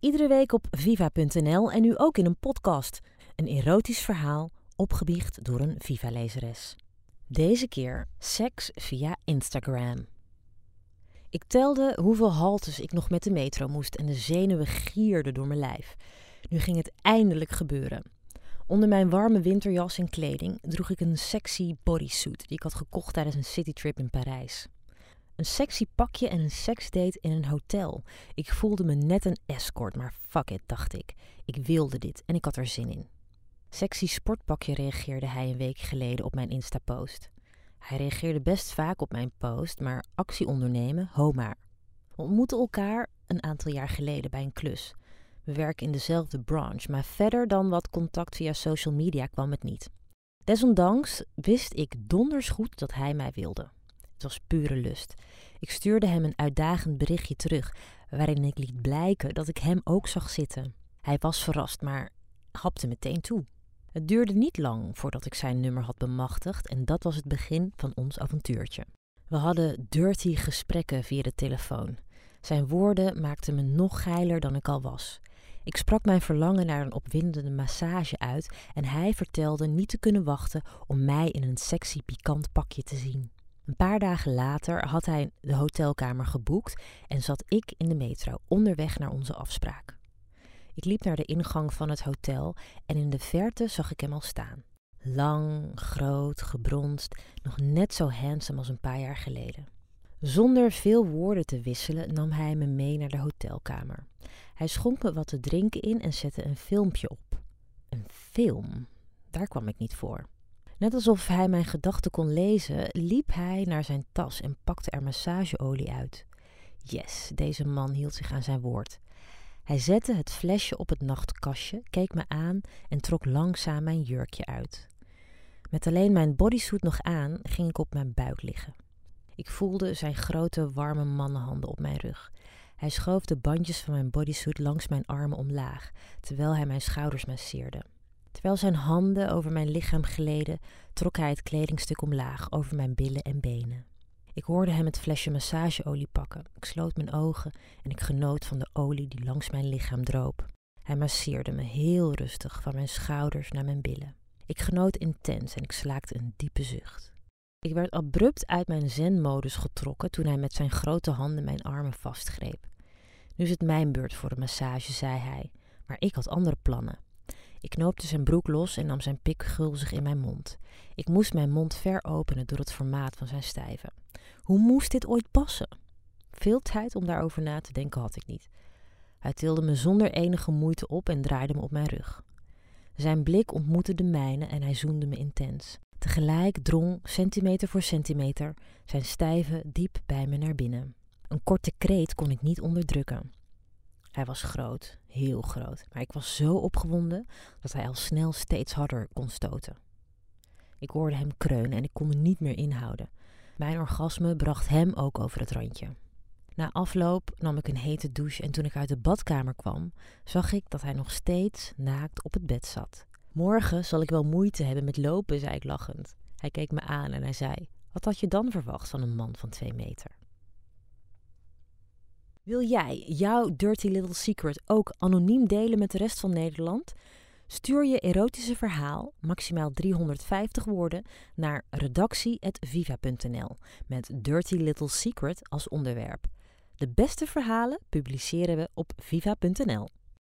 Iedere week op viva.nl en nu ook in een podcast. Een erotisch verhaal opgebiecht door een Viva-lezeres. Deze keer seks via Instagram. Ik telde hoeveel haltes ik nog met de metro moest en de zenuwen gierden door mijn lijf. Nu ging het eindelijk gebeuren. Onder mijn warme winterjas en kleding droeg ik een sexy bodysuit die ik had gekocht tijdens een citytrip in Parijs. Een sexy pakje en een seksdate in een hotel. Ik voelde me net een escort, maar fuck it, dacht ik. Ik wilde dit en ik had er zin in. Sexy sportpakje reageerde hij een week geleden op mijn Insta-post. Hij reageerde best vaak op mijn post, maar actie ondernemen, ho maar. We ontmoetten elkaar een aantal jaar geleden bij een klus. We werken in dezelfde branche, maar verder dan wat contact via social media kwam het niet. Desondanks wist ik donders goed dat hij mij wilde. Het was pure lust. Ik stuurde hem een uitdagend berichtje terug, waarin ik liet blijken dat ik hem ook zag zitten. Hij was verrast, maar hapte meteen toe. Het duurde niet lang voordat ik zijn nummer had bemachtigd en dat was het begin van ons avontuurtje. We hadden dirty gesprekken via de telefoon. Zijn woorden maakten me nog geiler dan ik al was. Ik sprak mijn verlangen naar een opwindende massage uit en hij vertelde niet te kunnen wachten om mij in een sexy pikant pakje te zien. Een paar dagen later had hij de hotelkamer geboekt en zat ik in de metro onderweg naar onze afspraak. Ik liep naar de ingang van het hotel en in de verte zag ik hem al staan. Lang, groot, gebronst, nog net zo handsome als een paar jaar geleden. Zonder veel woorden te wisselen nam hij me mee naar de hotelkamer. Hij schonk me wat te drinken in en zette een filmpje op. Een film? Daar kwam ik niet voor. Net alsof hij mijn gedachten kon lezen, liep hij naar zijn tas en pakte er massageolie uit. Yes, deze man hield zich aan zijn woord. Hij zette het flesje op het nachtkastje, keek me aan en trok langzaam mijn jurkje uit. Met alleen mijn bodysuit nog aan, ging ik op mijn buik liggen. Ik voelde zijn grote, warme mannenhanden op mijn rug. Hij schoof de bandjes van mijn bodysuit langs mijn armen omlaag, terwijl hij mijn schouders masseerde. Terwijl zijn handen over mijn lichaam gleden, trok hij het kledingstuk omlaag over mijn billen en benen. Ik hoorde hem het flesje massageolie pakken. Ik sloot mijn ogen en ik genoot van de olie die langs mijn lichaam droop. Hij masseerde me heel rustig van mijn schouders naar mijn billen. Ik genoot intens en ik slaakte een diepe zucht. Ik werd abrupt uit mijn zenmodus getrokken toen hij met zijn grote handen mijn armen vastgreep. Nu is het mijn beurt voor een massage, zei hij, maar ik had andere plannen. Ik knoopte zijn broek los en nam zijn pik gulzig in mijn mond. Ik moest mijn mond ver openen door het formaat van zijn stijven. Hoe moest dit ooit passen? Veel tijd om daarover na te denken had ik niet. Hij tilde me zonder enige moeite op en draaide me op mijn rug. Zijn blik ontmoette de mijne en hij zoende me intens. Tegelijk drong, centimeter voor centimeter, zijn stijve diep bij me naar binnen. Een korte kreet kon ik niet onderdrukken. Hij was groot, heel groot, maar ik was zo opgewonden dat hij al snel steeds harder kon stoten. Ik hoorde hem kreunen en ik kon me niet meer inhouden. Mijn orgasme bracht hem ook over het randje. Na afloop nam ik een hete douche en toen ik uit de badkamer kwam, zag ik dat hij nog steeds naakt op het bed zat. Morgen zal ik wel moeite hebben met lopen, zei ik lachend. Hij keek me aan en hij zei: Wat had je dan verwacht van een man van twee meter? Wil jij jouw dirty little secret ook anoniem delen met de rest van Nederland? Stuur je erotische verhaal, maximaal 350 woorden, naar redactie.viva.nl met Dirty Little Secret als onderwerp. De beste verhalen publiceren we op viva.nl.